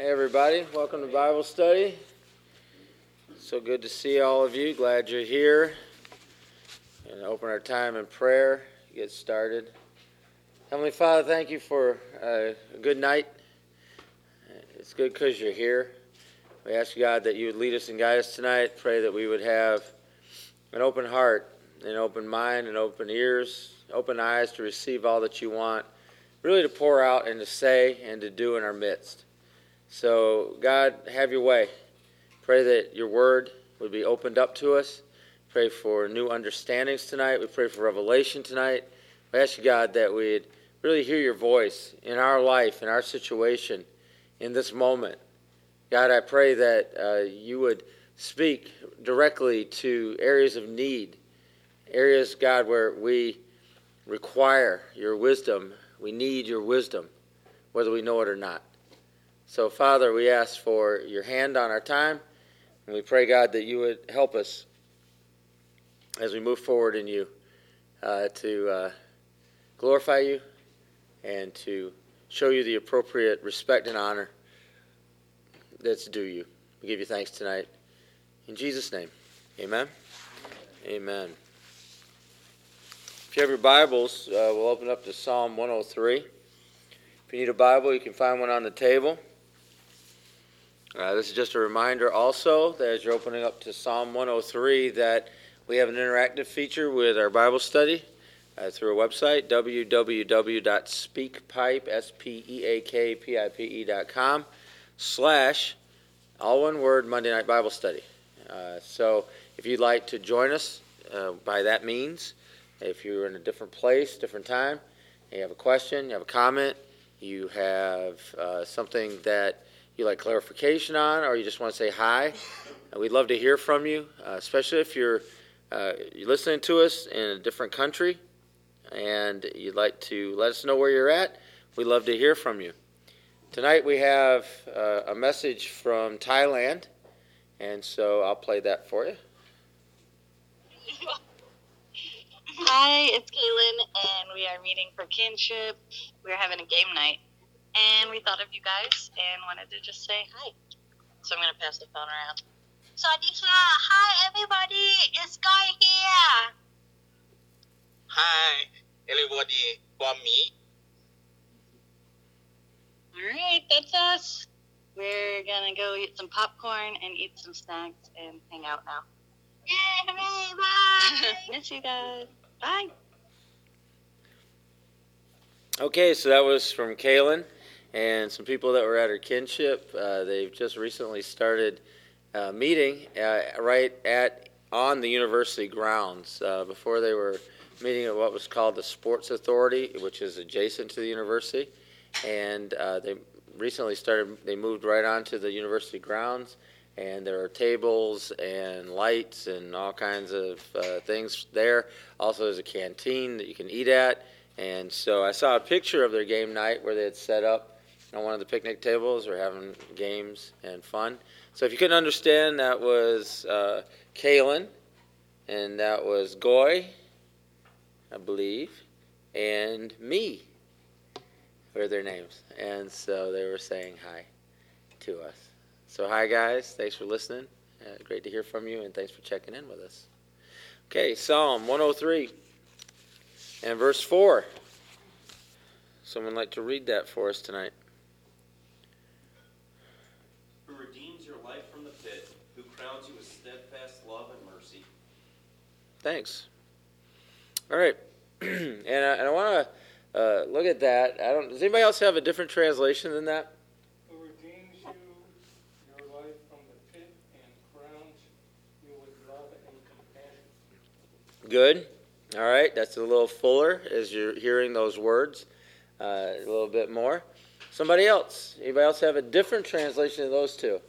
Hey, everybody. Welcome to Bible study. So good to see all of you. Glad you're here. And open our time in prayer. Get started. Heavenly Father, thank you for uh, a good night. It's good because you're here. We ask God that you would lead us and guide us tonight. Pray that we would have an open heart, an open mind, and open ears, open eyes to receive all that you want, really to pour out and to say and to do in our midst. So, God, have your way. Pray that your word would be opened up to us. Pray for new understandings tonight. We pray for revelation tonight. We ask you, God, that we'd really hear your voice in our life, in our situation, in this moment. God, I pray that uh, you would speak directly to areas of need, areas, God, where we require your wisdom. We need your wisdom, whether we know it or not. So, Father, we ask for your hand on our time, and we pray, God, that you would help us as we move forward in you uh, to uh, glorify you and to show you the appropriate respect and honor that's due you. We give you thanks tonight. In Jesus' name, amen. Amen. If you have your Bibles, uh, we'll open up to Psalm 103. If you need a Bible, you can find one on the table. Uh, this is just a reminder also that as you're opening up to Psalm 103 that we have an interactive feature with our Bible study uh, through our website, www.speakpipe, slash, all one word, Monday Night Bible Study. Uh, so if you'd like to join us uh, by that means, if you're in a different place, different time, you have a question, you have a comment, you have uh, something that you like clarification on, or you just want to say hi, we'd love to hear from you, uh, especially if you're, uh, you're listening to us in a different country and you'd like to let us know where you're at. We'd love to hear from you. Tonight we have uh, a message from Thailand, and so I'll play that for you. Hi, it's Kaylin, and we are meeting for kinship. We're having a game night and we thought of you guys and wanted to just say hi. So I'm going to pass the phone around. Sadika, hi everybody, it's Guy here. Hi everybody, from me. Alright, that's us. We're going to go eat some popcorn and eat some snacks and hang out now. Yay, hooray, bye! Miss you guys. Bye. Okay, so that was from Kaylin and some people that were at her kinship. Uh, they've just recently started uh, meeting uh, right at on the university grounds. Uh, before they were meeting at what was called the Sports Authority, which is adjacent to the university, and uh, they recently started. They moved right onto the university grounds. And there are tables and lights and all kinds of uh, things there. Also, there's a canteen that you can eat at. And so I saw a picture of their game night where they had set up on one of the picnic tables. We're having games and fun. So if you couldn't understand, that was uh, Kaylin, and that was Goy, I believe, and me were their names. And so they were saying hi to us. So hi guys, thanks for listening. Uh, great to hear from you, and thanks for checking in with us. Okay, Psalm 103 and verse 4. Someone like to read that for us tonight? Thanks. All right, and I, and I want to uh, look at that. I don't. Does anybody else have a different translation than that? Who redeems you, your life from the pit, and crowns you with love and compassion. Good. All right, that's a little fuller as you're hearing those words. Uh, a little bit more. Somebody else? Anybody else have a different translation of those two?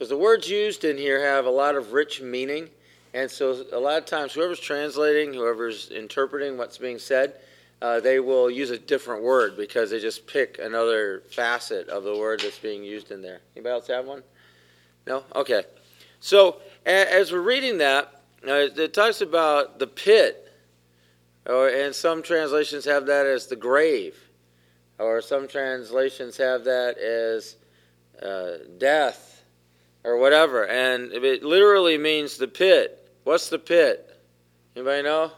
Because the words used in here have a lot of rich meaning. And so, a lot of times, whoever's translating, whoever's interpreting what's being said, uh, they will use a different word because they just pick another facet of the word that's being used in there. Anybody else have one? No? Okay. So, as we're reading that, uh, it talks about the pit, or, and some translations have that as the grave. or some translations have that as uh, death, or whatever. And it literally means the pit. What's the pit? Anybody know?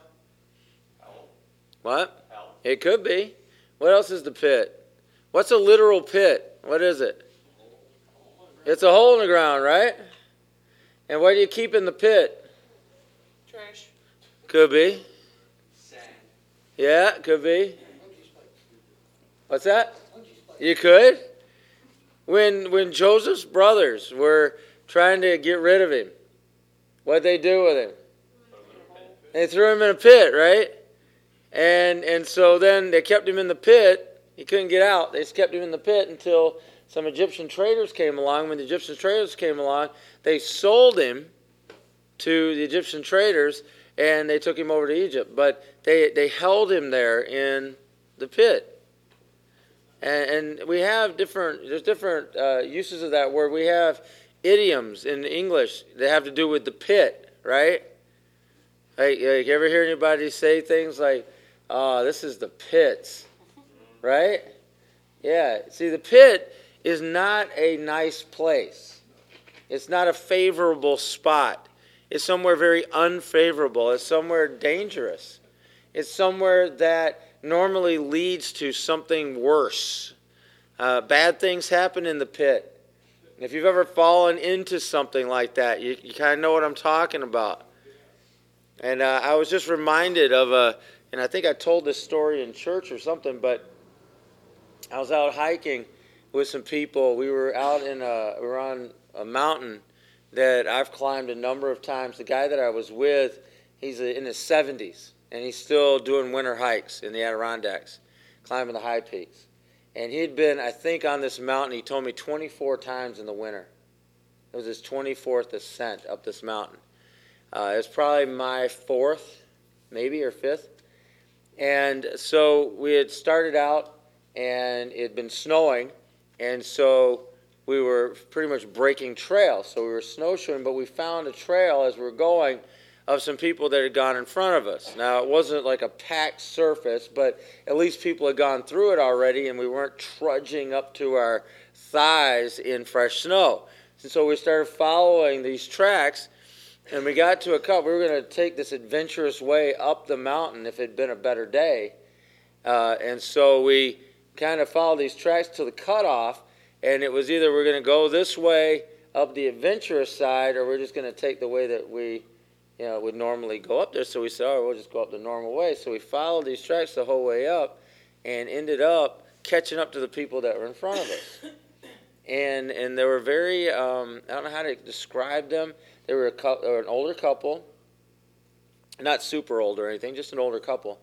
What? It could be. What else is the pit? What's a literal pit? What is it? It's a hole in the ground, right? And what do you keep in the pit? Trash. Could be. Sand. Yeah, could be. What's that? You could. When when Joseph's brothers were trying to get rid of him, what'd they do with him? They threw him in a pit, right? And and so then they kept him in the pit. He couldn't get out. They just kept him in the pit until some Egyptian traders came along. When the Egyptian traders came along, they sold him to the Egyptian traders and they took him over to Egypt. But they, they held him there in the pit. And, and we have different, there's different uh, uses of that word. We have idioms in English that have to do with the pit, right? Like, like you ever hear anybody say things like, oh, this is the pits, right? Yeah. See, the pit is not a nice place. It's not a favorable spot. It's somewhere very unfavorable. It's somewhere dangerous. It's somewhere that normally leads to something worse. Uh, bad things happen in the pit. If you've ever fallen into something like that, you, you kind of know what I'm talking about. And uh, I was just reminded of a, and I think I told this story in church or something, but I was out hiking with some people. We were out in a, we were on a mountain that I've climbed a number of times. The guy that I was with, he's in his 70s, and he's still doing winter hikes in the Adirondacks, climbing the high peaks. And he'd been, I think, on this mountain, he told me 24 times in the winter. It was his 24th ascent up this mountain. Uh, it was probably my fourth, maybe, or fifth. And so we had started out, and it had been snowing, and so we were pretty much breaking trail. So we were snowshoeing, but we found a trail as we were going of some people that had gone in front of us. Now, it wasn't like a packed surface, but at least people had gone through it already, and we weren't trudging up to our thighs in fresh snow. And so we started following these tracks, and we got to a cut. We were going to take this adventurous way up the mountain if it had been a better day. Uh, and so we kind of followed these tracks to the cutoff and it was either we're going to go this way up the adventurous side, or we're just going to take the way that we, you know, would normally go up there. So we said, oh, we'll just go up the normal way. So we followed these tracks the whole way up, and ended up catching up to the people that were in front of us. And and they were very, um, I don't know how to describe them. They were a couple, or an older couple, not super old or anything, just an older couple,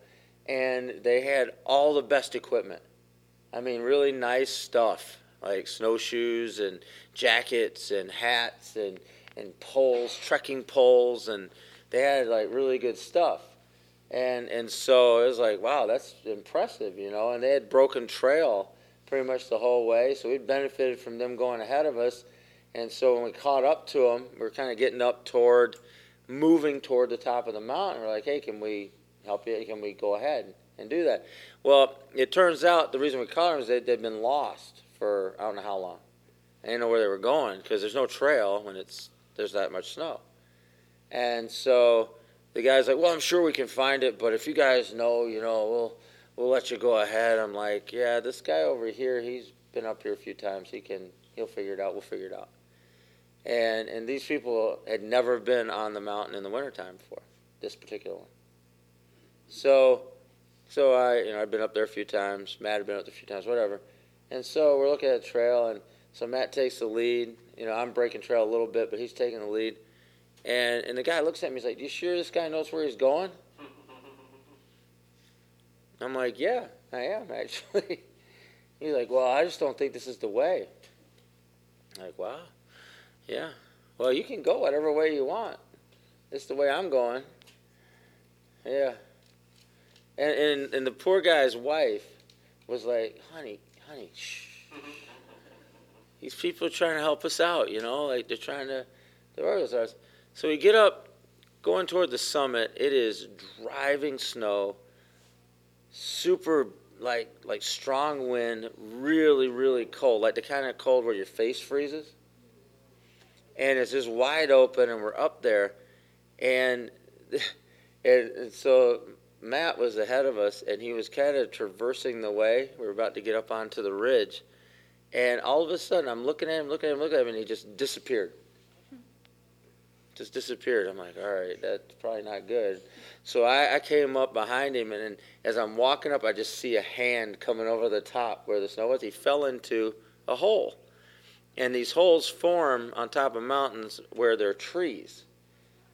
and they had all the best equipment. I mean, really nice stuff like snowshoes and jackets and hats and, and poles, trekking poles, and they had like really good stuff. And and so it was like, wow, that's impressive, you know. And they had broken trail pretty much the whole way, so we benefited from them going ahead of us. And so when we caught up to them, we are kind of getting up toward, moving toward the top of the mountain. We're like, hey, can we help you? Can we go ahead and do that? Well, it turns out the reason we caught them is that they'd been lost for I don't know how long. I didn't know where they were going because there's no trail when it's there's that much snow. And so the guy's like, "Well, I'm sure we can find it, but if you guys know, you know, we'll we'll let you go ahead." I'm like, "Yeah, this guy over here, he's been up here a few times. He can he'll figure it out. We'll figure it out." And and these people had never been on the mountain in the wintertime before, this particular one. So so I you know I'd been up there a few times. Matt had been up there a few times, whatever. And so we're looking at a trail, and so Matt takes the lead. You know, I'm breaking trail a little bit, but he's taking the lead. And and the guy looks at me. He's like, "You sure this guy knows where he's going?" I'm like, "Yeah, I am actually." he's like, "Well, I just don't think this is the way." I'm like, "Wow, yeah. Well, you can go whatever way you want. It's the way I'm going." Yeah. And and and the poor guy's wife was like, "Honey, honey, shh. These people are trying to help us out, you know, like they're trying to, they're us. So we get up, going toward the summit. It is driving snow, super like like strong wind, really really cold, like the kind of cold where your face freezes. And it's just wide open, and we're up there, and and, and so Matt was ahead of us, and he was kind of traversing the way. We were about to get up onto the ridge, and all of a sudden, I'm looking at him, looking at him, looking at him, and he just disappeared. Just disappeared. I'm like, all right, that's probably not good. So I, I came up behind him, and, and as I'm walking up, I just see a hand coming over the top where the snow was. He fell into a hole. And these holes form on top of mountains where there are trees.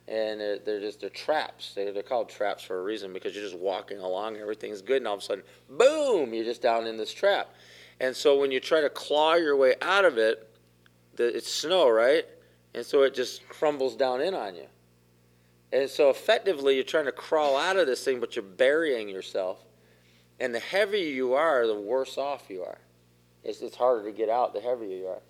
And they're, they're just they're traps. They, they're called traps for a reason because you're just walking along, everything's good, and all of a sudden, boom, you're just down in this trap. And so when you try to claw your way out of it, the, it's snow, right? And so it just crumbles down in on you. And so effectively, you're trying to crawl out of this thing, but you're burying yourself. And the heavier you are, the worse off you are. It's, it's harder to get out the heavier you are.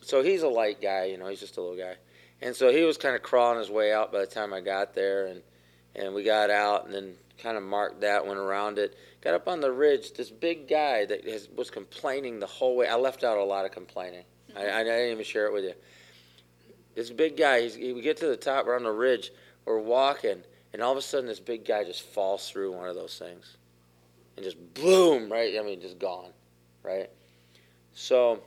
So he's a light guy, you know, he's just a little guy. And so he was kind of crawling his way out by the time I got there. And, and we got out and then kind of marked that, went around it. Got up on the ridge, this big guy that has, was complaining the whole way. I left out a lot of complaining. I, I didn't even share it with you. This big guy, he's, we get to the top, we're on the ridge, we're walking, and all of a sudden this big guy just falls through one of those things. And just boom, right? I mean, just gone, right? So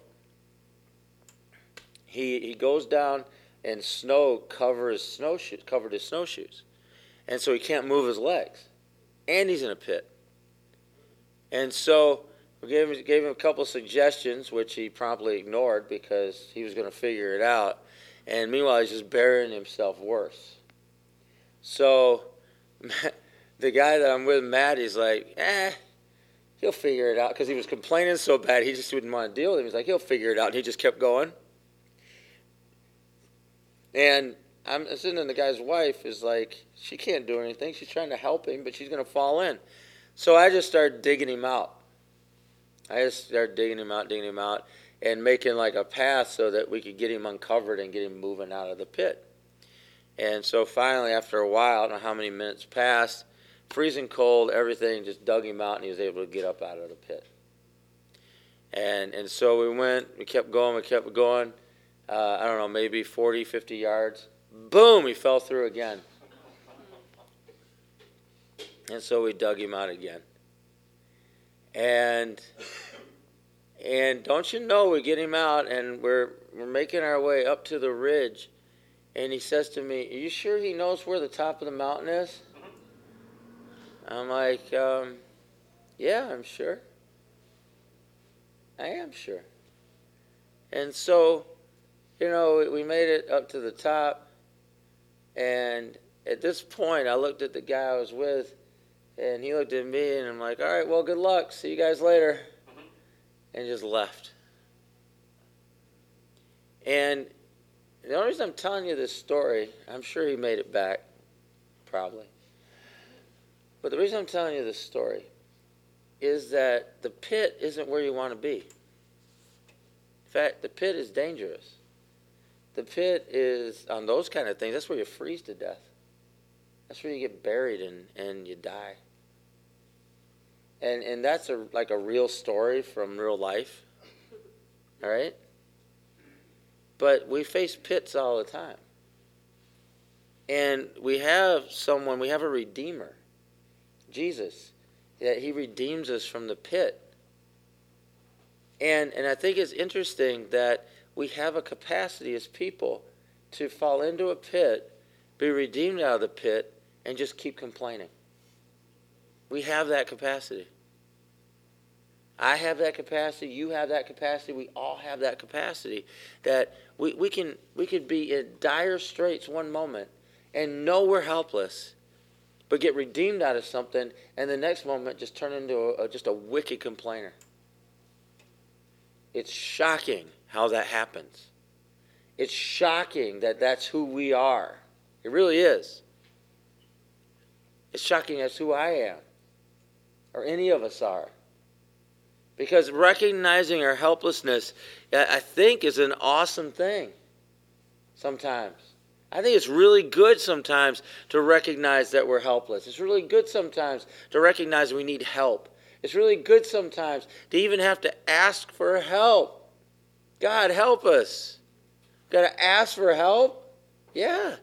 he, he goes down, and snow covers snowshoes, covered his snowshoes. And so he can't move his legs. And he's in a pit. And so we gave him, gave him a couple suggestions, which he promptly ignored because he was going to figure it out. And meanwhile, he's just burying himself worse. So the guy that I'm with, Matt, he's like, eh, he'll figure it out because he was complaining so bad he just didn't want to deal with him. He's like, he'll figure it out. And he just kept going. And I'm sitting there, the guy's wife is like, she can't do anything. She's trying to help him, but she's going to fall in. So I just started digging him out. I just started digging him out, digging him out and making like a path so that we could get him uncovered and get him moving out of the pit. And so finally, after a while, I don't know how many minutes passed, freezing cold, everything just dug him out and he was able to get up out of the pit. And, and so we went, we kept going, we kept going. Uh, I don't know, maybe 40, 50 yards. Boom, he fell through again. And so we dug him out again. And and don't you know, we get him out and we're, we're making our way up to the ridge. And he says to me, Are you sure he knows where the top of the mountain is? I'm like, um, Yeah, I'm sure. I am sure. And so, you know, we made it up to the top. And at this point, I looked at the guy I was with, and he looked at me, and I'm like, All right, well, good luck. See you guys later and just left. And the only reason I'm telling you this story, I'm sure he made it back, probably. But the reason I'm telling you this story is that the pit isn't where you want to be. In fact, the pit is dangerous. The pit is, on those kind of things, that's where you freeze to death. That's where you get buried and, and you die and and that's a like a real story from real life all right? But we face pits all the time. And we have someone we have a redeemer jesus that he redeems us from the pit. And and i think it's interesting that we have a capacity as people to fall into a pit be redeemed out of the pit and just keep complaining we have that capacity. I have that capacity. You have that capacity. We all have that capacity. That we, we can we could be in dire straits one moment and know we're helpless, but get redeemed out of something, and the next moment just turn into a, a, just a wicked complainer. It's shocking how that happens. It's shocking that that's who we are. It really is. It's shocking that's who I am or any of us are. Because recognizing our helplessness, I think, is an awesome thing sometimes. I think it's really good sometimes to recognize that we're helpless. It's really good sometimes to recognize we need help. It's really good sometimes to even have to ask for help. God, help us. Got to ask for help? Yeah.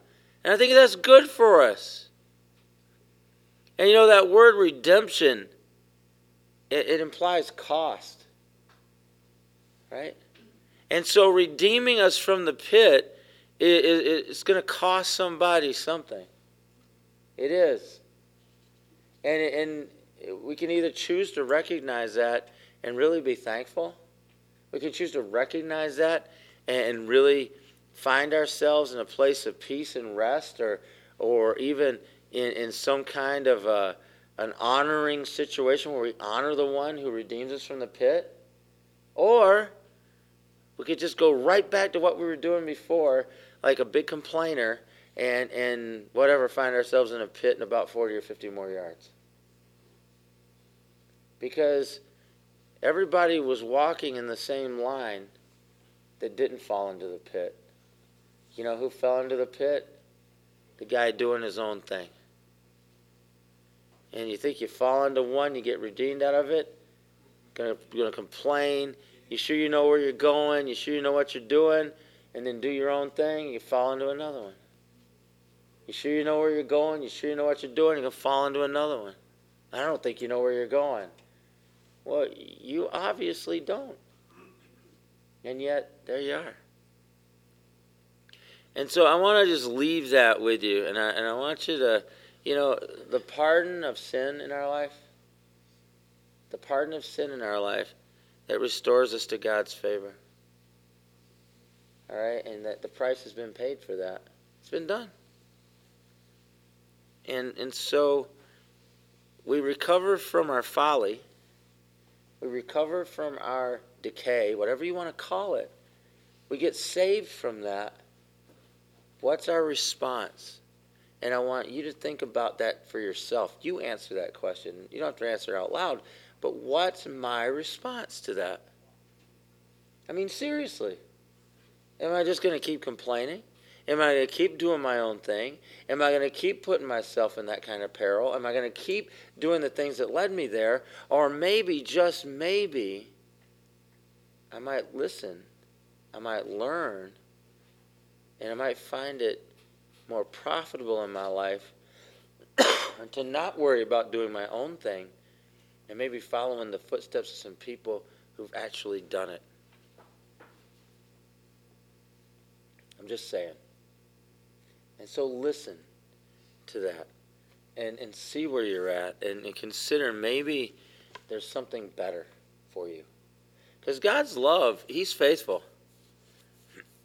And I think that's good for us. And you know, that word redemption, it, it implies cost. Right? And so redeeming us from the pit, it, it, it's going to cost somebody something. It is. And, and we can either choose to recognize that and really be thankful. We can choose to recognize that and really find ourselves in a place of peace and rest or, or even in, in some kind of a, an honoring situation where we honor the one who redeems us from the pit. Or we could just go right back to what we were doing before, like a big complainer, and, and whatever, find ourselves in a pit in about 40 or 50 more yards because everybody was walking in the same line that didn't fall into the pit. You know who fell into the pit? The guy doing his own thing. And you think you fall into one, you get redeemed out of it? Gonna, gonna complain. You sure you know where you're going? You sure you know what you're doing? And then do your own thing, you fall into another one. You sure you know where you're going? You sure you know what you're doing? You're gonna fall into another one. I don't think you know where you're going. Well, you obviously don't. And yet, there you are. And so I want to just leave that with you. And I, and I want you to, you know, the pardon of sin in our life, the pardon of sin in our life that restores us to God's favor. All right? And that the price has been paid for that. It's been done. And, and so we recover from our folly we recover from our decay, whatever you want to call it. We get saved from that. What's our response? And I want you to think about that for yourself. You answer that question. You don't have to answer out loud, but what's my response to that? I mean, seriously. Am I just going to keep complaining? Am I going to keep doing my own thing? Am I going to keep putting myself in that kind of peril? Am I going to keep doing the things that led me there? Or maybe, just maybe, I might listen, I might learn, and I might find it more profitable in my life and to not worry about doing my own thing and maybe following the footsteps of some people who've actually done it. I'm just saying. And so listen to that and, and see where you're at and, and consider maybe there's something better for you. Because God's love, He's faithful.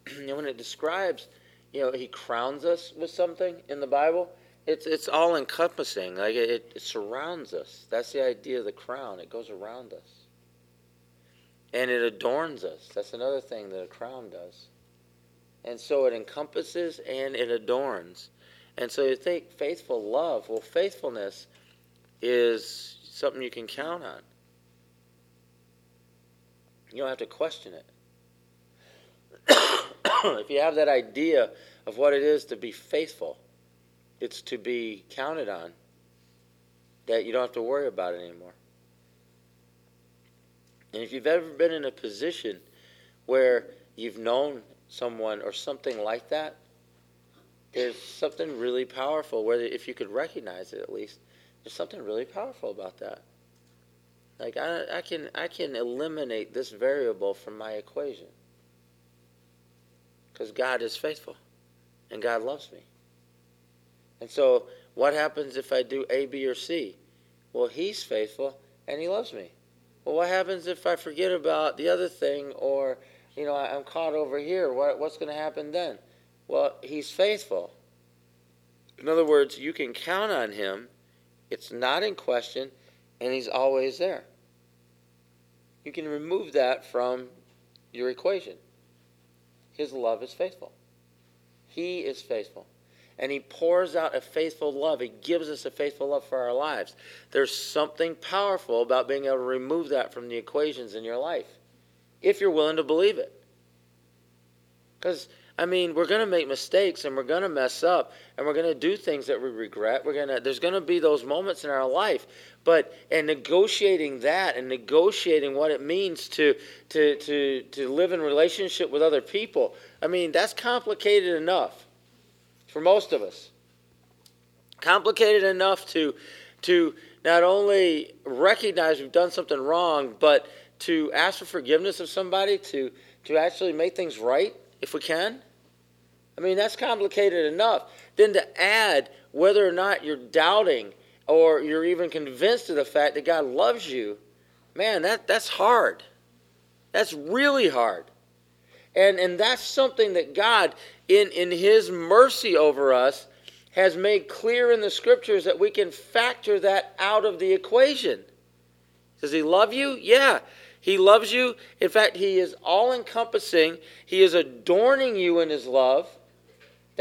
and when it describes, you know, He crowns us with something in the Bible, it's, it's all encompassing. Like it, it surrounds us. That's the idea of the crown. It goes around us. And it adorns us. That's another thing that a crown does. And so it encompasses and it adorns. And so you think faithful love, well, faithfulness is something you can count on. You don't have to question it. if you have that idea of what it is to be faithful, it's to be counted on, that you don't have to worry about it anymore. And if you've ever been in a position where you've known someone or something like that, there's something really powerful. Whether if you could recognize it at least, there's something really powerful about that. Like I, I can I can eliminate this variable from my equation because God is faithful and God loves me. And so, what happens if I do A, B, or C? Well, He's faithful and He loves me. Well, what happens if I forget about the other thing or you know, I'm caught over here. What, what's going to happen then? Well, he's faithful. In other words, you can count on him. It's not in question, and he's always there. You can remove that from your equation. His love is faithful. He is faithful. And he pours out a faithful love. He gives us a faithful love for our lives. There's something powerful about being able to remove that from the equations in your life if you're willing to believe it. Because I mean, we're going to make mistakes and we're going to mess up and we're going to do things that we regret. We're going to there's going to be those moments in our life. But and negotiating that and negotiating what it means to to to to live in relationship with other people. I mean, that's complicated enough for most of us. Complicated enough to to not only recognize we've done something wrong, but to ask for forgiveness of somebody, to to actually make things right if we can. I mean, that's complicated enough. Then to add whether or not you're doubting or you're even convinced of the fact that God loves you, man, that, that's hard. That's really hard. And, and that's something that God, in, in His mercy over us, has made clear in the scriptures that we can factor that out of the equation. Does He love you? Yeah. He loves you. In fact, He is all encompassing. He is adorning you in His love.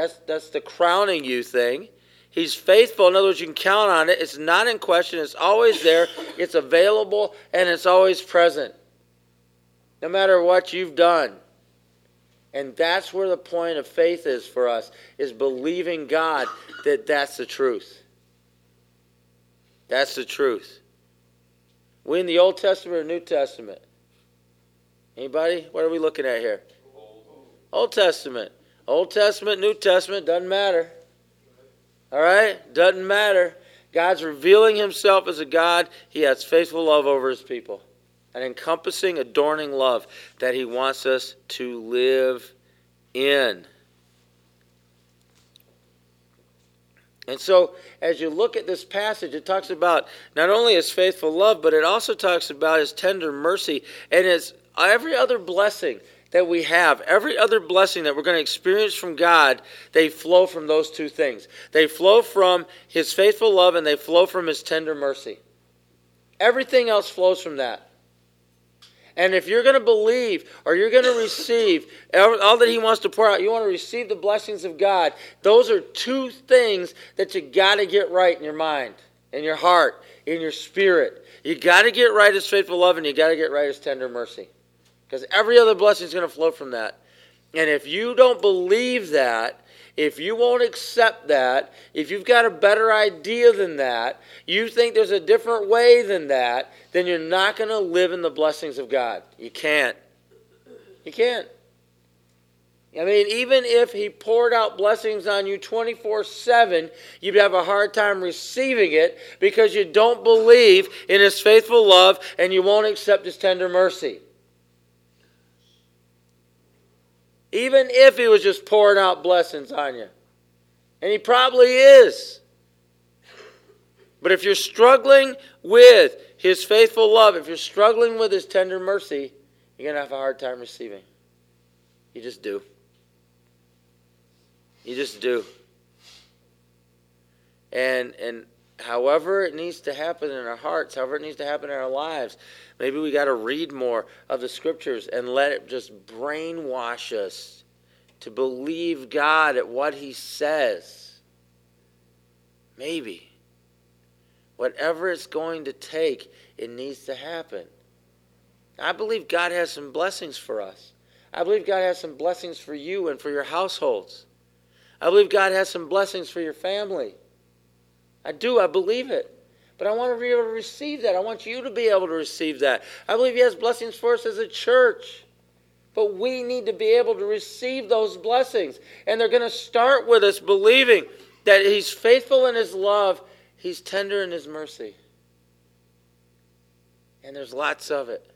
That's, that's the crowning you thing. He's faithful. In other words, you can count on it. It's not in question. It's always there. It's available, and it's always present. No matter what you've done. And that's where the point of faith is for us, is believing God that that's the truth. That's the truth. We in the Old Testament or New Testament? Anybody? What are we looking at here? Old Testament. Old Testament, New Testament, doesn't matter. All right? Doesn't matter. God's revealing himself as a God. He has faithful love over his people. An encompassing, adorning love that he wants us to live in. And so, as you look at this passage, it talks about not only his faithful love, but it also talks about his tender mercy and his every other blessing that we have, every other blessing that we're going to experience from God, they flow from those two things. They flow from His faithful love and they flow from His tender mercy. Everything else flows from that. And if you're going to believe or you're going to receive all that He wants to pour out, you want to receive the blessings of God, those are two things that you got to get right in your mind, in your heart, in your spirit. You got to get right His faithful love and you got to get right His tender mercy. Because every other blessing is going to flow from that. And if you don't believe that, if you won't accept that, if you've got a better idea than that, you think there's a different way than that, then you're not going to live in the blessings of God. You can't. You can't. I mean, even if He poured out blessings on you 24 7, you'd have a hard time receiving it because you don't believe in His faithful love and you won't accept His tender mercy. Even if he was just pouring out blessings on you. And he probably is. But if you're struggling with his faithful love, if you're struggling with his tender mercy, you're going to have a hard time receiving. You just do. You just do. And and however it needs to happen in our hearts, however it needs to happen in our lives, maybe we got to read more of the scriptures and let it just brainwash us to believe God at what He says. Maybe. Whatever it's going to take, it needs to happen. I believe God has some blessings for us. I believe God has some blessings for you and for your households. I believe God has some blessings for your family. I do. I believe it. But I want to be able to receive that. I want you to be able to receive that. I believe He has blessings for us as a church. But we need to be able to receive those blessings. And they're going to start with us believing that He's faithful in His love, He's tender in His mercy. And there's lots of it.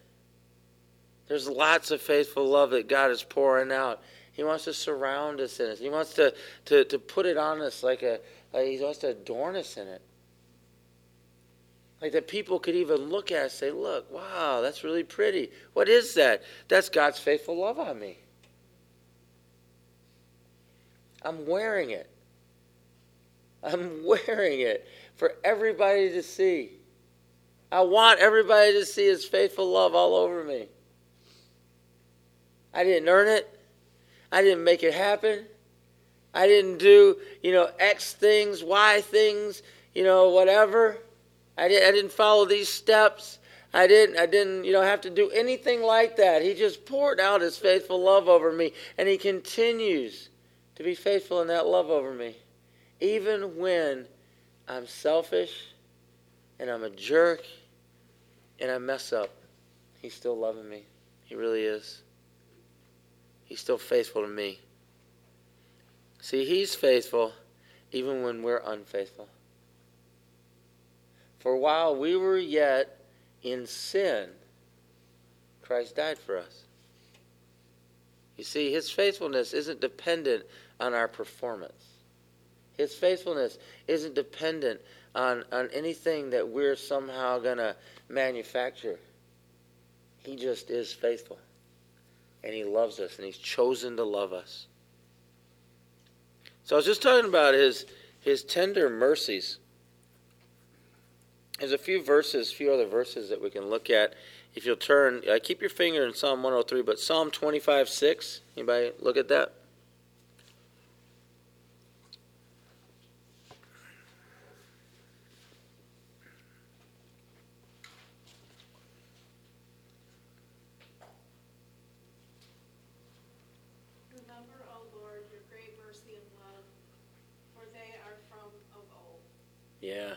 There's lots of faithful love that God is pouring out. He wants to surround us in it. He wants to, to, to put it on us like a, like He wants to adorn us in it. Like that people could even look at and say, look, wow, that's really pretty. What is that? That's God's faithful love on me. I'm wearing it. I'm wearing it for everybody to see. I want everybody to see his faithful love all over me. I didn't earn it. I didn't make it happen. I didn't do, you know, X things, Y things, you know, whatever. I, did, I didn't follow these steps. I didn't I didn't, you know, have to do anything like that. He just poured out his faithful love over me and he continues to be faithful in that love over me. Even when I'm selfish and I'm a jerk and I mess up, he's still loving me. He really is. He's still faithful to me. See, he's faithful even when we're unfaithful. For while we were yet in sin, Christ died for us. You see, his faithfulness isn't dependent on our performance. His faithfulness isn't dependent on, on anything that we're somehow going to manufacture. He just is faithful. And he loves us, and he's chosen to love us. So I was just talking about his, his tender mercies. There's a few verses, few other verses that we can look at. If you'll turn, uh, keep your finger in Psalm 103, but Psalm 25, 6. Anybody look at that? Remember, O Lord, your great mercy and love, for they are from of old. Yeah.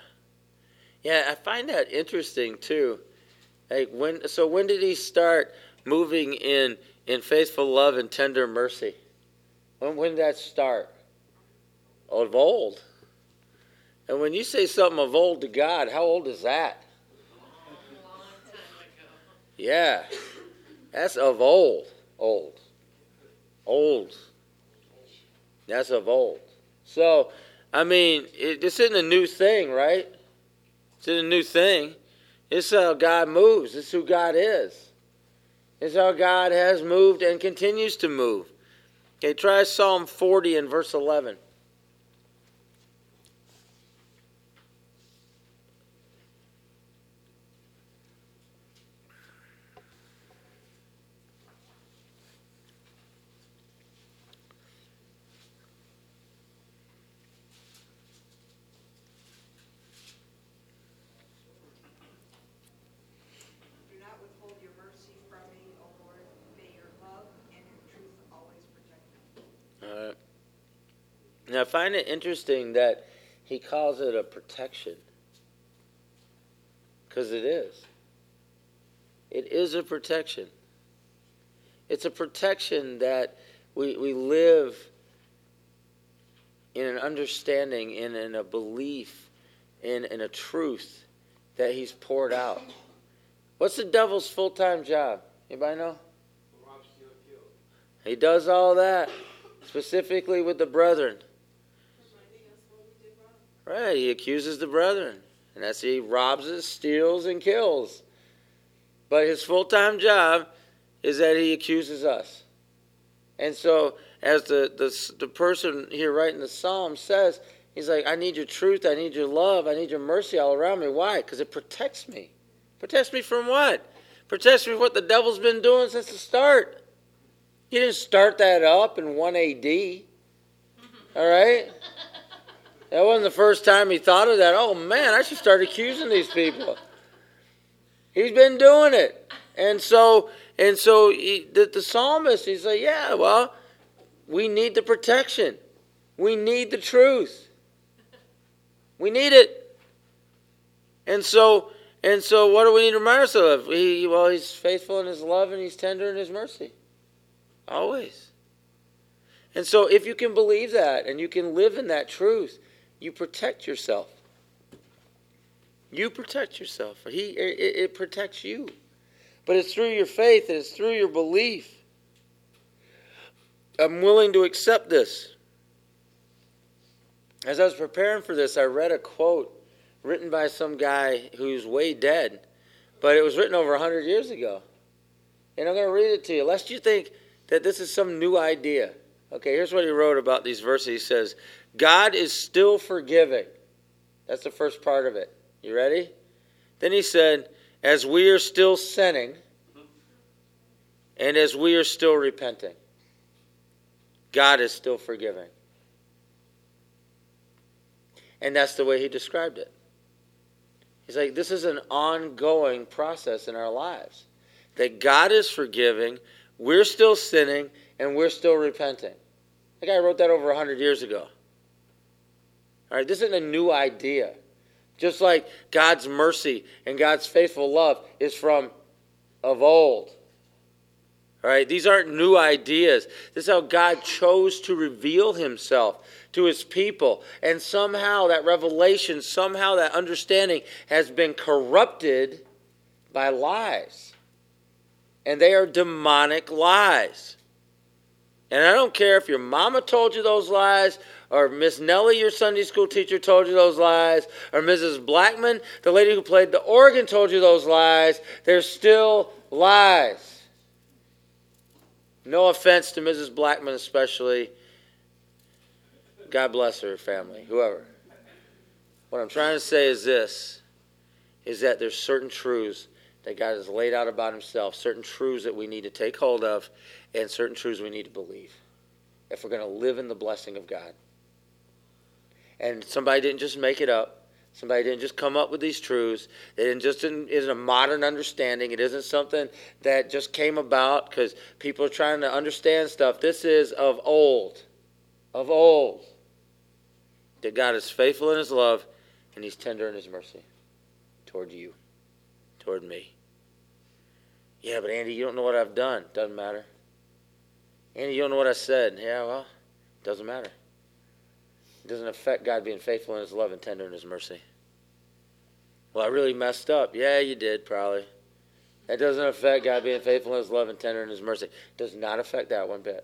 Yeah, I find that interesting too. Like when so when did he start moving in in faithful love and tender mercy? When when did that start? Of old. And when you say something of old to God, how old is that? Yeah. That's of old. Old. Old. That's of old. So, I mean, it, this isn't a new thing, right? It's a new thing. It's how God moves. It's who God is. It's how God has moved and continues to move. Okay, try Psalm 40 and verse 11. Do not withhold your mercy from me, O Lord. May your love and your truth always protect me. All right. Now, I find it interesting that he calls it a protection. Because it is. It is a protection. It's a protection that we, we live in an understanding, in, in a belief, in, in a truth that he's poured out. What's the devil's full time job? Anybody know? He does all that, specifically with the brethren. Reminding us what we did wrong. Right, he accuses the brethren. And that's he robs us, steals, and kills. But his full time job is that he accuses us. And so, as the, the, the person here writing the psalm says, he's like, I need your truth, I need your love, I need your mercy all around me. Why? Because it protects me. Protects me from what? Protects me from what the devil's been doing since the start. He didn't start that up in 1 AD. All right? That wasn't the first time he thought of that. Oh man, I should start accusing these people. He's been doing it, and so and so he, the, the psalmist, he's like, yeah, well, we need the protection, we need the truth, we need it, and so and so what do we need to remind ourselves of? He, well, he's faithful in his love and he's tender in his mercy, always. And so if you can believe that and you can live in that truth, you protect yourself. You protect yourself. He it, it protects you. But it's through your faith and it's through your belief. I'm willing to accept this. As I was preparing for this, I read a quote written by some guy who's way dead, but it was written over 100 years ago. And I'm going to read it to you, lest you think that this is some new idea. Okay, here's what he wrote about these verses. He says, God is still forgiving. That's the first part of it. You ready? Then he said, as we are still sinning and as we are still repenting, God is still forgiving. And that's the way he described it. He's like, this is an ongoing process in our lives. That God is forgiving, we're still sinning, and we're still repenting. The guy wrote that over 100 years ago. All right, this isn't a new idea. Just like God's mercy and God's faithful love is from of old. All right, these aren't new ideas. This is how God chose to reveal himself to his people. And somehow that revelation, somehow that understanding has been corrupted by lies. And they are demonic lies. And I don't care if your mama told you those lies, or Miss Nellie, your Sunday school teacher, told you those lies, or Mrs. Blackman, the lady who played the organ, told you those lies. They're still lies. No offense to Mrs. Blackman, especially. God bless her family, whoever. What I'm trying to say is this is that there's certain truths that God has laid out about himself, certain truths that we need to take hold of, and certain truths we need to believe if we're going to live in the blessing of God. And somebody didn't just make it up. Somebody didn't just come up with these truths. It isn't just isn't a modern understanding. It isn't something that just came about because people are trying to understand stuff. This is of old, of old. That God is faithful in His love and He's tender in His mercy toward you, toward me. Yeah, but Andy, you don't know what I've done. Doesn't matter. Andy, you don't know what I said. Yeah, well, it doesn't matter. It doesn't affect God being faithful in His love and tender in His mercy. Well, I really messed up. Yeah, you did, probably. That doesn't affect God being faithful in His love and tender in His mercy. Does not affect that one bit.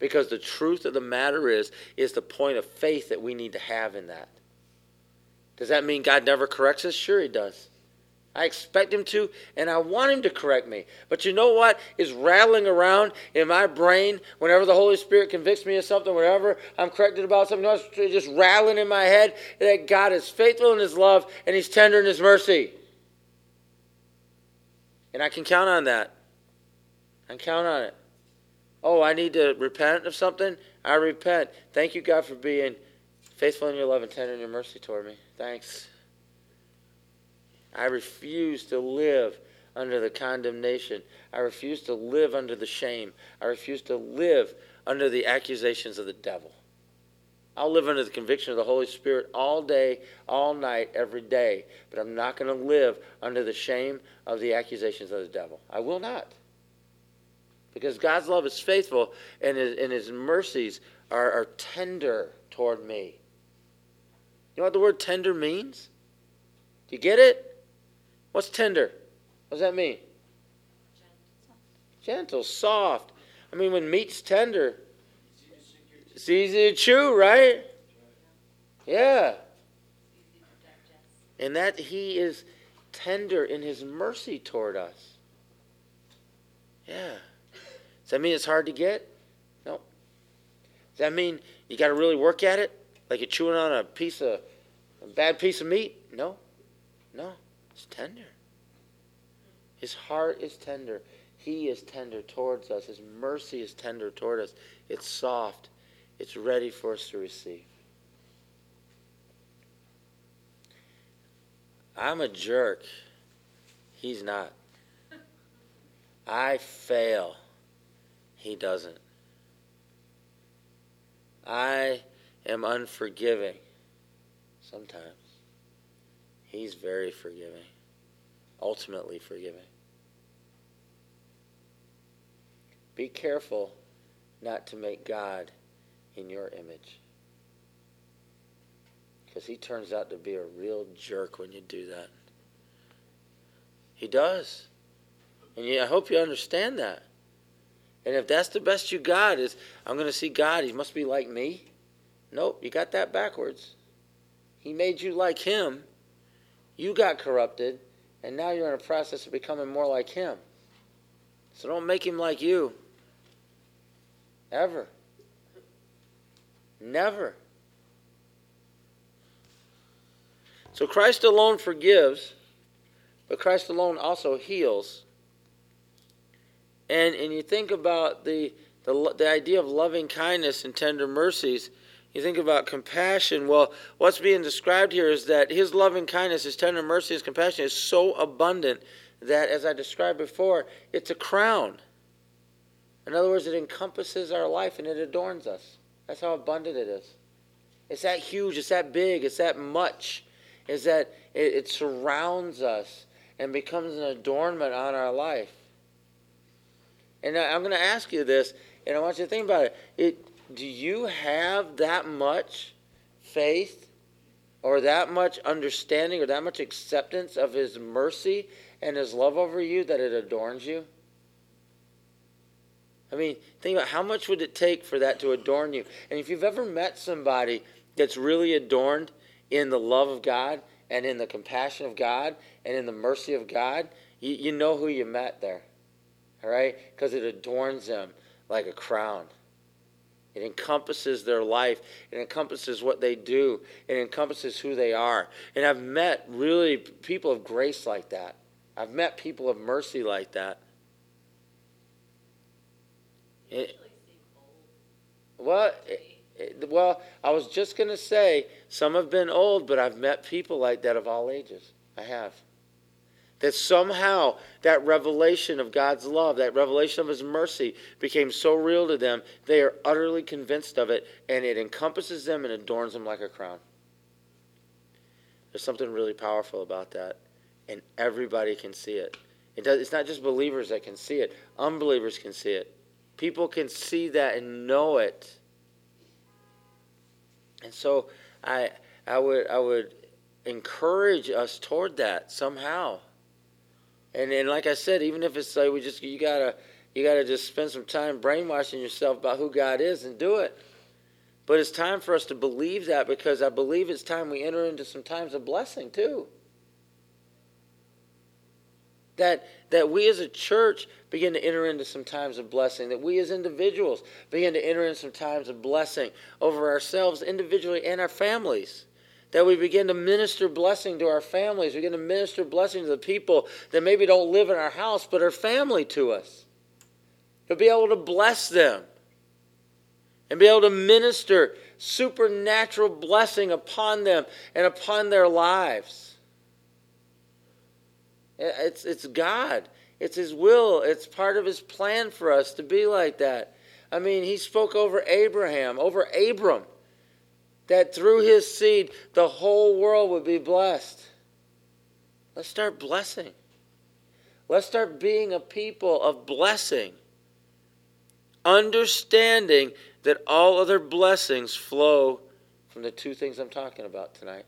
Because the truth of the matter is, is the point of faith that we need to have in that. Does that mean God never corrects us? Sure, He does. I expect him to, and I want him to correct me. But you know what is rattling around in my brain whenever the Holy Spirit convicts me of something, whenever I'm corrected about something, else, just rattling in my head that God is faithful in his love and he's tender in his mercy. And I can count on that. I can count on it. Oh, I need to repent of something? I repent. Thank you, God, for being faithful in your love and tender in your mercy toward me. Thanks. I refuse to live under the condemnation. I refuse to live under the shame. I refuse to live under the accusations of the devil. I'll live under the conviction of the Holy Spirit all day, all night, every day. But I'm not going to live under the shame of the accusations of the devil. I will not. Because God's love is faithful and his, and his mercies are, are tender toward me. You know what the word tender means? Do you get it? What's tender? What does that mean? Gentle, soft. I mean, when meat's tender, it's easy to chew, right? Yeah. And that he is tender in his mercy toward us. Yeah. Does that mean it's hard to get? No. Does that mean you got to really work at it? Like you're chewing on a piece of a bad piece of meat? No. No. It's tender. His heart is tender. He is tender towards us. His mercy is tender toward us. It's soft. It's ready for us to receive. I'm a jerk. He's not. I fail. He doesn't. I am unforgiving sometimes. He's very forgiving, ultimately forgiving. Be careful not to make God in your image. Because he turns out to be a real jerk when you do that. He does. And I hope you understand that. And if that's the best you got is, I'm going to see God, he must be like me. Nope, you got that backwards. He made you like him. You got corrupted, and now you're in a process of becoming more like him. So don't make him like you. Ever. Never. So Christ alone forgives, but Christ alone also heals. And and you think about the the, the idea of loving kindness and tender mercies, You think about compassion. Well, what's being described here is that his loving kindness, his tender mercy, his compassion is so abundant that, as I described before, it's a crown. In other words, it encompasses our life and it adorns us. That's how abundant it is. It's that huge, it's that big, it's that much. Is that it, it surrounds us and becomes an adornment on our life. And I'm going to ask you this, and I want you to think about it. it. Do you have that much faith or that much understanding or that much acceptance of His mercy and His love over you that it adorns you? I mean, think about how much would it take for that to adorn you? And if you've ever met somebody that's really adorned in the love of God and in the compassion of God and in the mercy of God, you, you know who you met there. All right? Because it adorns them like a crown. It encompasses their life. It encompasses what they do. It encompasses who they are. And I've met really people of grace like that. I've met people of mercy like that. It, well, it, well, I was just going to say some have been old, but I've met people like that of all ages. I have. That somehow that revelation of God's love, that revelation of His mercy became so real to them, they are utterly convinced of it, and it encompasses them and adorns them like a crown. There's something really powerful about that, and everybody can see it. it does, it's not just believers that can see it, unbelievers can see it. People can see that and know it. And so I, I, would, I would encourage us toward that somehow. And and like I said, even if it's like we just you gotta you gotta just spend some time brainwashing yourself about who God is and do it. But it's time for us to believe that because I believe it's time we enter into some times of blessing too. That that we as a church begin to enter into some times of blessing, that we as individuals begin to enter into some times of blessing over ourselves individually and our families that we begin to minister blessing to our families. We begin to minister blessing to the people that maybe don't live in our house but are family to us. To be able to bless them and be able to minister supernatural blessing upon them and upon their lives. It's, it's God. It's His will. It's part of His plan for us to be like that. I mean, He spoke over Abraham, over Abram that through his seed the whole world would be blessed. Let's start blessing. Let's start being a people of blessing, understanding that all other blessings flow from the two things I'm talking about tonight.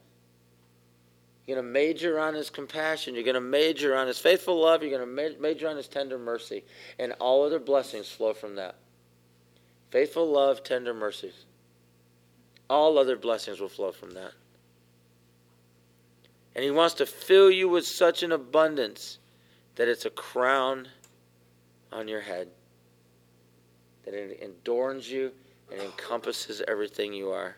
You're going to major on his compassion. You're going to major on his faithful love. You're going to major on his tender mercy. And all other blessings flow from that. Faithful love, tender mercies. All other blessings will flow from that. And He wants to fill you with such an abundance that it's a crown on your head, that it adorns you and encompasses everything you are.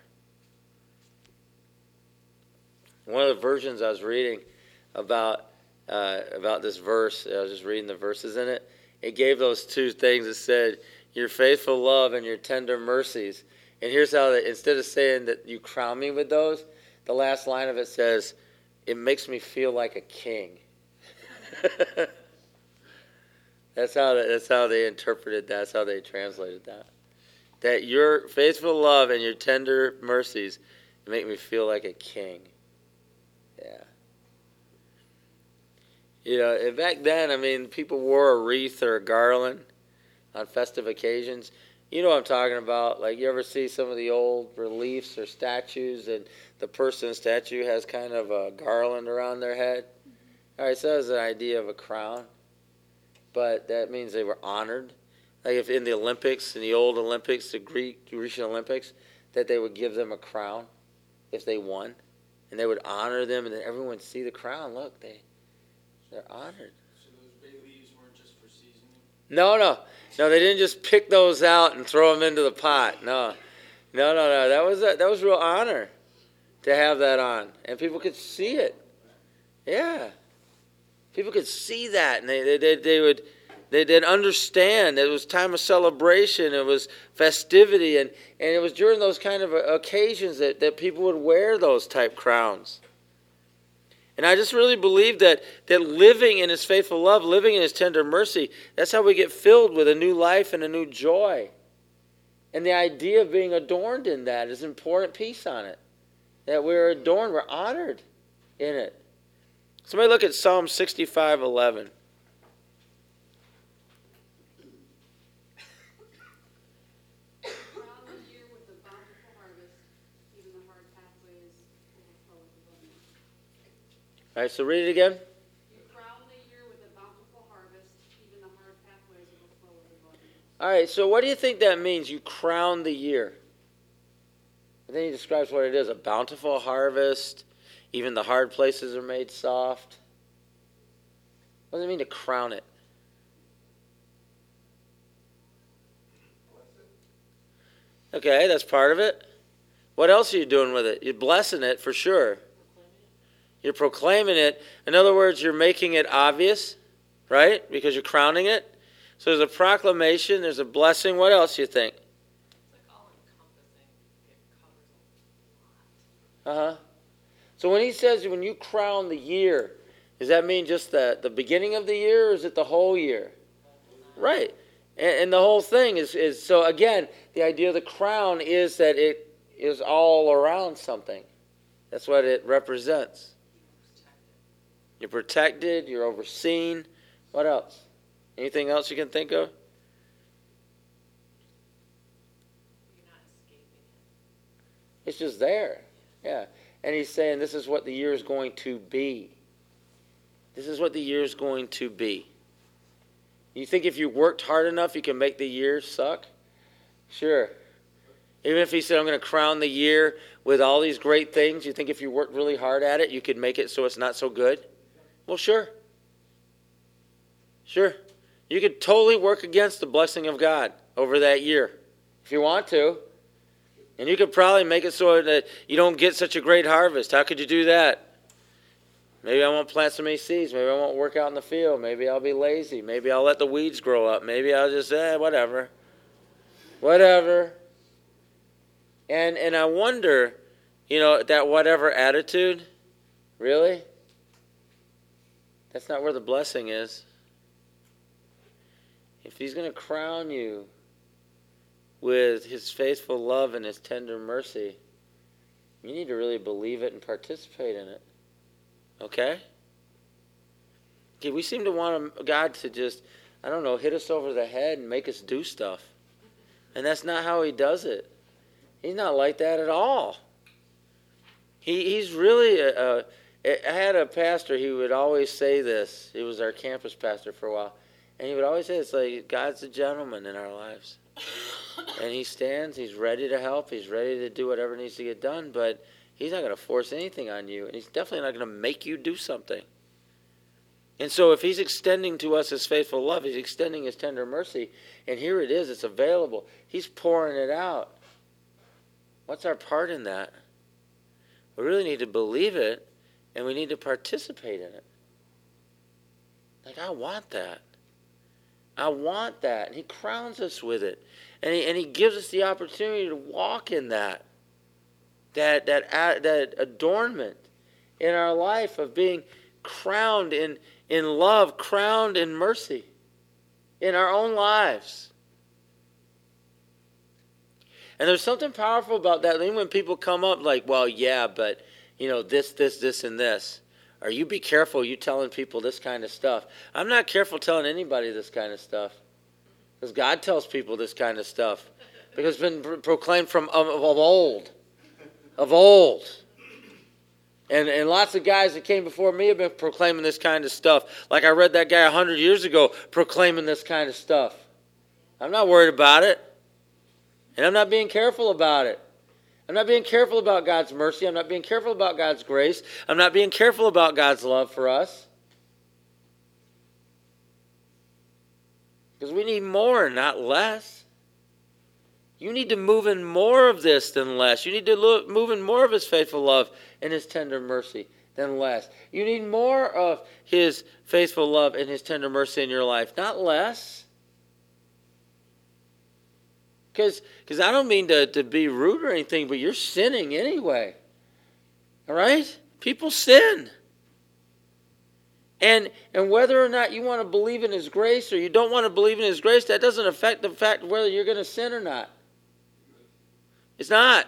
One of the versions I was reading about uh, about this verse, I was just reading the verses in it. It gave those two things. It said, "Your faithful love and your tender mercies." And here's how that instead of saying that you crown me with those, the last line of it says, It makes me feel like a king. that's how that's how they interpreted that. That's how they translated that. That your faithful love and your tender mercies make me feel like a king. Yeah. You know, and back then, I mean, people wore a wreath or a garland on festive occasions. You know what I'm talking about. Like you ever see some of the old reliefs or statues, and the person statue has kind of a garland around their head. All right, so that was an idea of a crown, but that means they were honored. Like if in the Olympics, in the old Olympics, the Greek Grecian Olympics, that they would give them a crown if they won, and they would honor them, and then everyone would see the crown. Look, they they're honored. So those bay leaves weren't just for seasoning? No, no. No, they didn't just pick those out and throw them into the pot. No, no, no, no. That was a, that was real honor to have that on, and people could see it. Yeah, people could see that, and they they, they, would They didn't understand. It was time of celebration. It was festivity. And, and it was during those kind of occasions that, that people would wear those type crowns. And I just really believe that, that living in His faithful love, living in His tender mercy, that's how we get filled with a new life and a new joy. And the idea of being adorned in that is an important piece on it. That we're adorned, we're honored in it. Somebody look at Psalm 65 11. Crown the year with a bountiful harvest, even the hard pathways overflow with abundance. All right, so read it again. You crown the year with a bountiful harvest, even the hard pathways overflow with abundance. All right, so what do you think that means? You crown the year. And then he describes what it is a bountiful harvest, even the hard places are made soft. What does it mean to crown it? Okay, that's part of it. What else are you doing with it? You're blessing it for sure. You're proclaiming it. In other words, you're making it obvious, right? Because you're crowning it. So there's a proclamation, there's a blessing. What else do you think? Uh huh. So when he says when you crown the year, does that mean just the, the beginning of the year or is it the whole year? Right. And, and the whole thing is, is so again, the idea of the crown is that it is all around something. That's what it represents. You're protected, you're overseen. What else? Anything else you can think of? It's just there. Yeah. And he's saying this is what the year is going to be. This is what the year is going to be. You think if you worked hard enough, you can make the year suck? Sure. Even if he said, I'm going to crown the year with all these great things, you think if you worked really hard at it, you could make it so it's not so good? Well, sure. Sure. You could totally work against the blessing of God over that year if you want to. And you could probably make it so that you don't get such a great harvest. How could you do that? Maybe I won't plant so many seeds. Maybe I won't work out in the field. Maybe I'll be lazy. Maybe I'll let the weeds grow up. Maybe I'll just, eh, whatever. Whatever. And, and I wonder, you know, that whatever attitude, really? That's not where the blessing is. If he's going to crown you with his faithful love and his tender mercy, you need to really believe it and participate in it. Okay? Okay, we seem to want God to just, I don't know, hit us over the head and make us do stuff. And that's not how he does it. He's not like that at all. He, he's really a, a I had a pastor, he would always say this. He was our campus pastor for a while. And he would always say, it's like God's a gentleman in our lives. and he stands, he's ready to help, he's ready to do whatever needs to get done, but he's not going to force anything on you. And he's definitely not going to make you do something. And so if he's extending to us his faithful love, he's extending his tender mercy, and here it is, it's available. He's pouring it out. What's our part in that? We really need to believe it and we need to participate in it. Like, I want that. I want that. And He crowns us with it. And He, and he gives us the opportunity to walk in that. That, that, that adornment in our life of being crowned in, in love, crowned in mercy in our own lives. And there's something powerful about that. Then when people come up like, well, yeah, but you know, this, this, this, and this. Or you be careful you telling people this kind of stuff. I'm not careful telling anybody this kind of stuff. Because God tells people this kind of stuff. Because it's been proclaimed from of, of old. Of old. And, and lots of guys that came before me have been proclaiming this kind of stuff. Like I read that guy 100 years ago proclaiming this kind of stuff. I'm not worried about it. And I'm not being careful about it. I'm not being careful about God's mercy. I'm not being careful about God's grace. I'm not being careful about God's love for us. Because we need more, not less. You need to move in more of this than less. You need to look, move in more of His faithful love and His tender mercy than less. You need more of His faithful love and His tender mercy in your life, not less. Because I don't mean to, to be rude or anything, but you're sinning anyway. All right? People sin. And, and whether or not you want to believe in His grace or you don't want to believe in His grace, that doesn't affect the fact whether you're going to sin or not. It's not.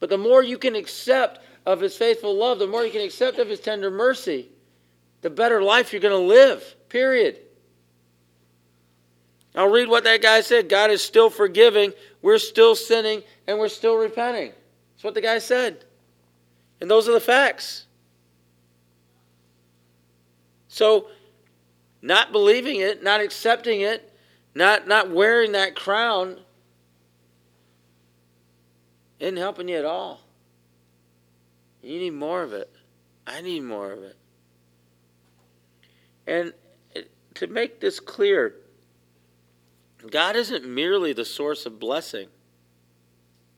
But the more you can accept of His faithful love, the more you can accept of His tender mercy, the better life you're going to live. Period. I'll read what that guy said. God is still forgiving. We're still sinning and we're still repenting. That's what the guy said. And those are the facts. So, not believing it, not accepting it, not, not wearing that crown isn't helping you at all. You need more of it. I need more of it. And to make this clear, God isn't merely the source of blessing.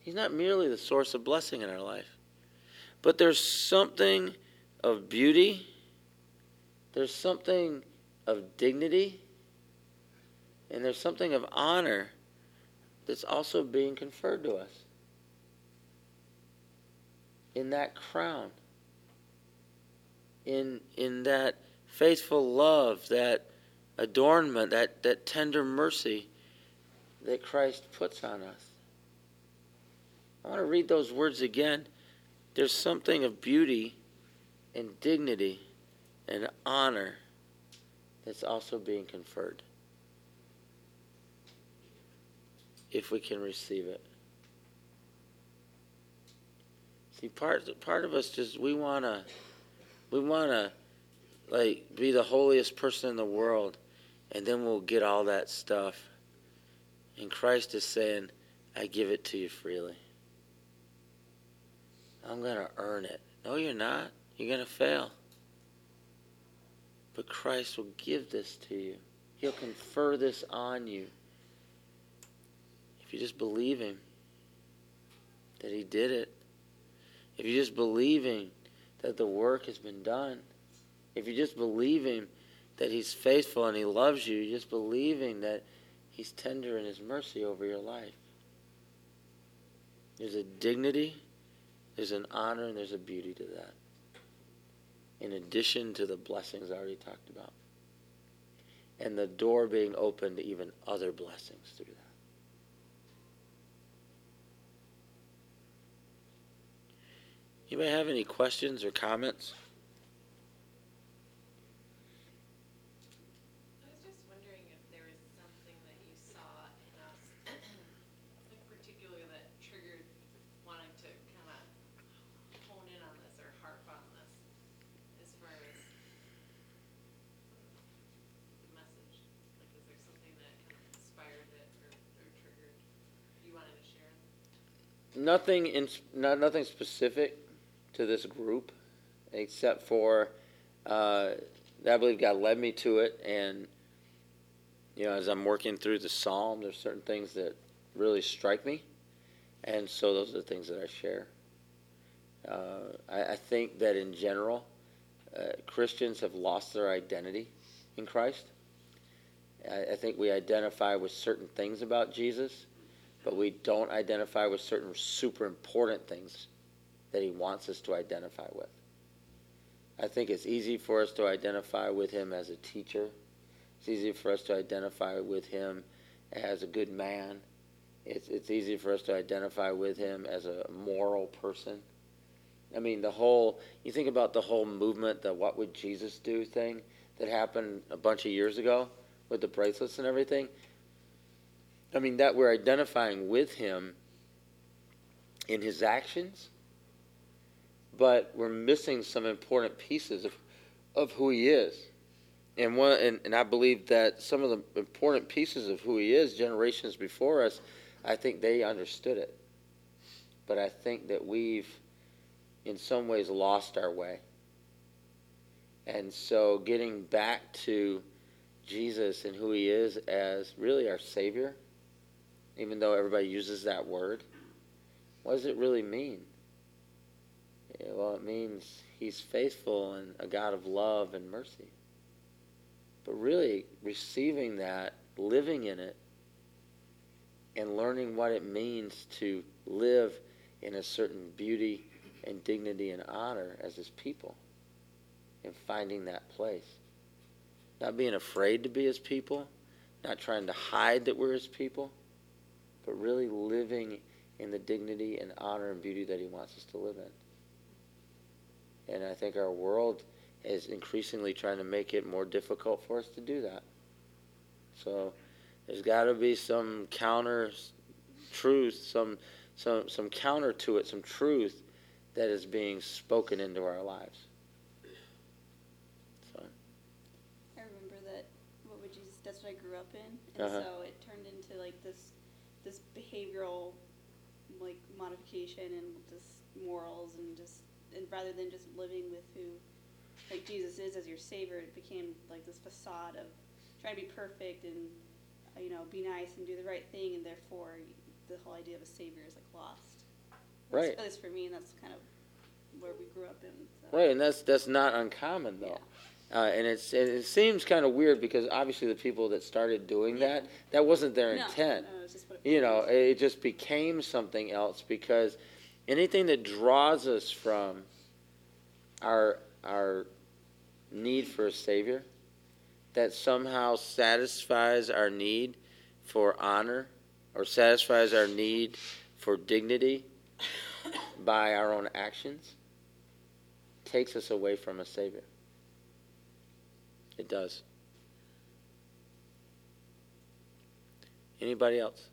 He's not merely the source of blessing in our life. But there's something of beauty, there's something of dignity, and there's something of honor that's also being conferred to us. In that crown, in, in that faithful love, that adornment, that, that tender mercy that Christ puts on us. I want to read those words again. There's something of beauty and dignity and honor that's also being conferred if we can receive it. See, part part of us just we wanna we wanna like be the holiest person in the world, and then we'll get all that stuff. And Christ is saying, "I give it to you freely. I'm gonna earn it." No, you're not. You're gonna fail. But Christ will give this to you. He'll confer this on you. If you just believe Him, that He did it if you're just believing that the work has been done, if you're just believing that He's faithful and He loves you, just believing that He's tender in His mercy over your life. There's a dignity, there's an honor, and there's a beauty to that. In addition to the blessings I already talked about. And the door being open to even other blessings through that. Anybody have any questions or comments? I was just wondering if there was something that you saw in us, like particularly that triggered wanting to kind of hone in on this or harp on this, as far as the message. Like, is there something that kind of inspired it or, or triggered you wanted to share? Nothing in not nothing specific to this group, except for uh, I believe God led me to it, and you know, as I'm working through the psalm, there's certain things that really strike me, and so those are the things that I share. Uh, I, I, think that in general, uh, Christians have lost their identity in Christ. I, I think we identify with certain things about Jesus, but we don't identify with certain super important things that he wants us to identify with. I think it's easy for us to identify with him as a teacher. It's easy for us to identify with him as a good man. It's, it's easy for us to identify with him as a moral person. I mean, the whole, you think about the whole movement, the what would Jesus do thing that happened a bunch of years ago with the bracelets and everything. I mean, that we're identifying with him in his actions but we're missing some important pieces of, of who he is. And, one, and, and I believe that some of the important pieces of who he is, generations before us, I think they understood it. But I think that we've, in some ways, lost our way. And so getting back to Jesus and who he is as really our Savior, even though everybody uses that word, what does it really mean? Yeah, well, it means he's faithful and a God of love and mercy. But really, receiving that, living in it, and learning what it means to live in a certain beauty and dignity and honor as his people, and finding that place. Not being afraid to be his people, not trying to hide that we're his people, but really living in the dignity and honor and beauty that he wants us to live in. And I think our world is increasingly trying to make it more difficult for us to do that. So there's got to be some counter truth, some some some counter to it, some truth that is being spoken into our lives. So I remember that what would Jesus that's what I grew up in. And Uh-huh. so it behavioral like modification and just morals and just and rather than just living with who like Jesus is as your savior, it became like this facade of trying to be perfect and you know be nice and do the right thing, and therefore the whole idea of a savior is like lost. Right. At least for me, and that's kind of where we grew up in. So. right, and that's that's not uncommon though. Uh, and it's and it seems kind of weird because obviously the people that started doing that that wasn't their No, intent. no, you know, it just became something else because anything that draws us from our our need for a savior that somehow satisfies our need for honor or satisfies our need for dignity by our own actions takes us away from a savior. It does. Anybody else?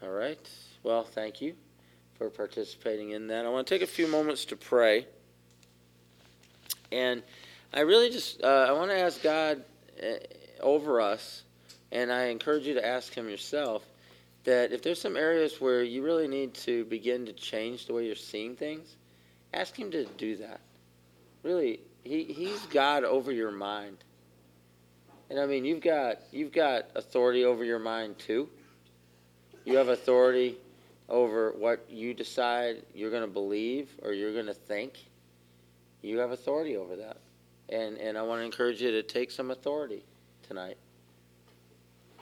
All right. Well, thank you for participating in that. I want to take a few moments to pray. And I really just uh, I want to ask God uh, over us, and I encourage you to ask Him yourself that if there's some areas where you really need to begin to change the way you're seeing things, ask Him to do that. Really, He He's God over your mind. And I mean, you've got you've got authority over your mind too. You have authority over what you decide you're going to believe or you're going to think. You have authority over that. And and I want to encourage you to take some authority tonight.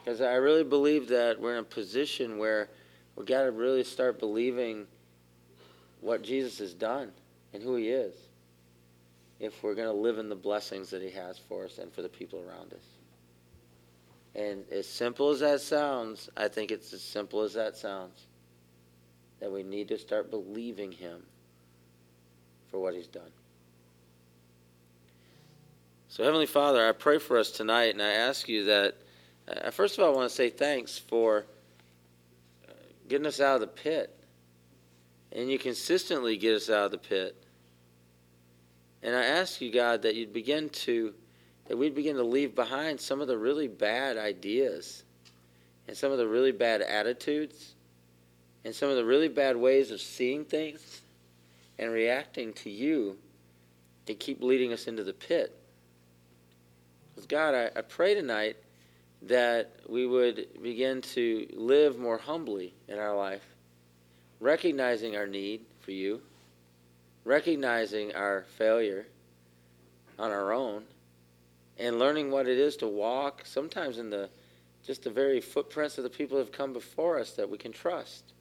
Because I really believe that we're in a position where we've got to really start believing what Jesus has done and who he is if we're going to live in the blessings that he has for us and for the people around us. And as simple as that sounds, I think it's as simple as that sounds that we need to start believing him for what he's done. So, Heavenly Father, I pray for us tonight, and I ask you that, uh, first of all, I want to say thanks for uh, getting us out of the pit. And you consistently get us out of the pit. And I ask you, God, that you'd begin to, that we'd begin to leave behind some of the really bad ideas and some of the really bad attitudes and some of the really bad ways of seeing things and reacting to you that keep leading us into the pit. Because, God, I, I pray tonight that we would begin to live more humbly in our life, recognizing our need for you, recognizing our failure on our own, and learning what it is to walk sometimes in the just the very footprints of the people who have come before us that we can trust.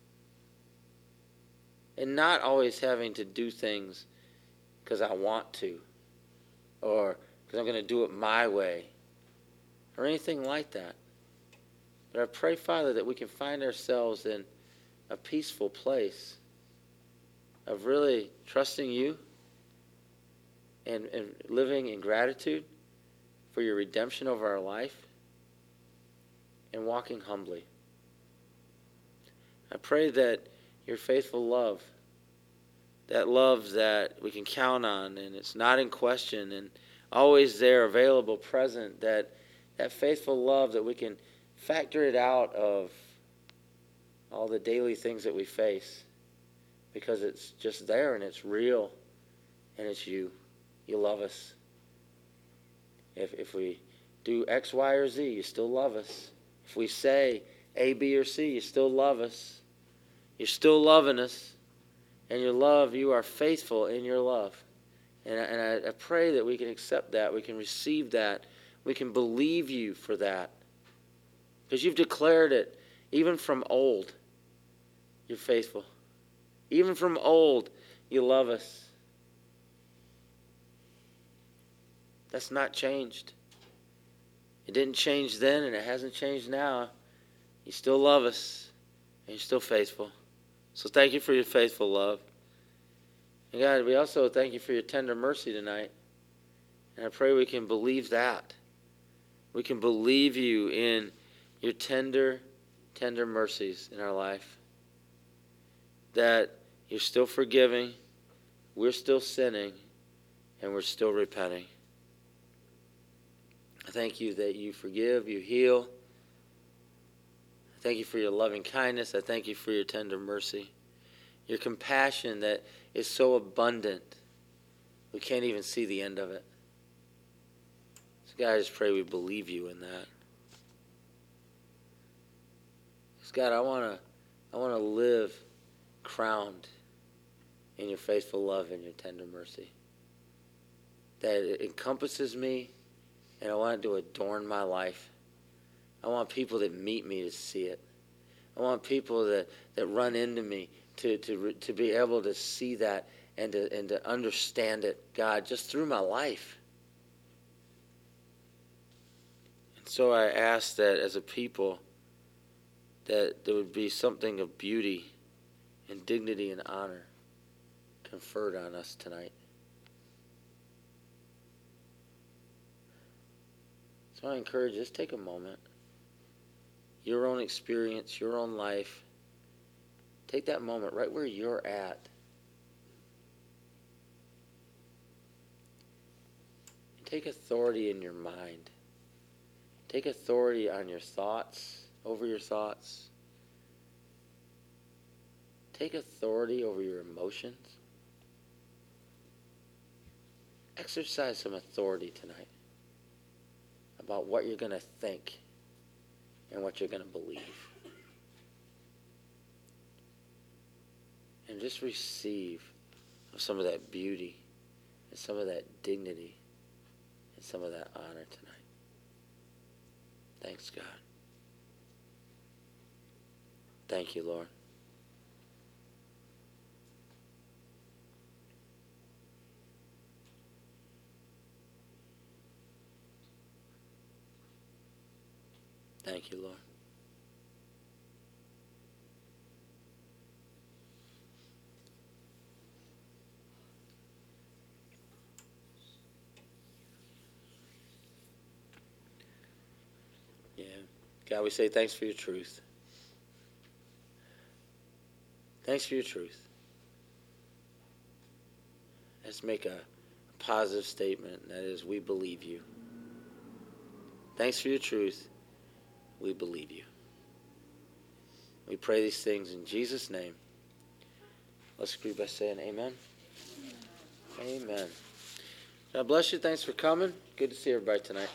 And not always having to do things because I want to or because I'm going to do it my way or anything like that. But I pray, Father, that we can find ourselves in a peaceful place of really trusting you and, and living in gratitude for your redemption over our life and walking humbly. I pray that your faithful love, that love that we can count on and it's not in question and always there, available, present, that, that faithful love that we can factor it out of all the daily things that we face because it's just there and it's real and it's you. You love us. If, if we do X, Y, or Z, you still love us. If we say A, B, or C, you still love us. You're still loving us. And your love, you are faithful in your love. And, and I, I pray that we can accept that. We can receive that. We can believe you for that. Because you've declared it, even from old, you're faithful. Even from old, you love us. That's not changed. It didn't change then, and it hasn't changed now. You still love us, and you're still faithful. So thank you for your faithful love. And God, we also thank you for your tender mercy tonight. And I pray we can believe that. We can believe you in your tender, tender mercies in our life. That you're still forgiving, we're still sinning, and we're still repenting. I thank you that you forgive, you heal. I thank you for your loving kindness. I thank you for your tender mercy, your compassion that is so abundant. We can't even see the end of it. So, God, I just pray we believe you in that. God, I want to I want to live crowned in your faithful love and your tender mercy. That encompasses me, and I want it to adorn my life. I want people that meet me to see it. I want people that, that run into me to, to, to be able to see that and to, and to understand it, God, just through my life. And so I ask that as a people, that there would be something of beauty and dignity and honor conferred on us tonight. So I encourage you, just take a moment. Your own experience, your own life. Take that moment right where you're at. Take authority in your mind. Take authority on your thoughts, over your thoughts. Take authority over your emotions. Exercise some authority tonight about what you're going to think and what you're going to believe. And just receive some of that beauty and some of that dignity and some of that honor tonight. Thanks, God. Thank you, Lord. Thank you, Lord. Yeah. God, we say thanks for your truth. Thanks for your truth. Let's make a positive statement, that is we believe you. Thanks for your truth. We believe you. We pray these things in Jesus' name. Let's agree by saying amen. Amen. God bless you. Thanks for coming. Good to see everybody tonight.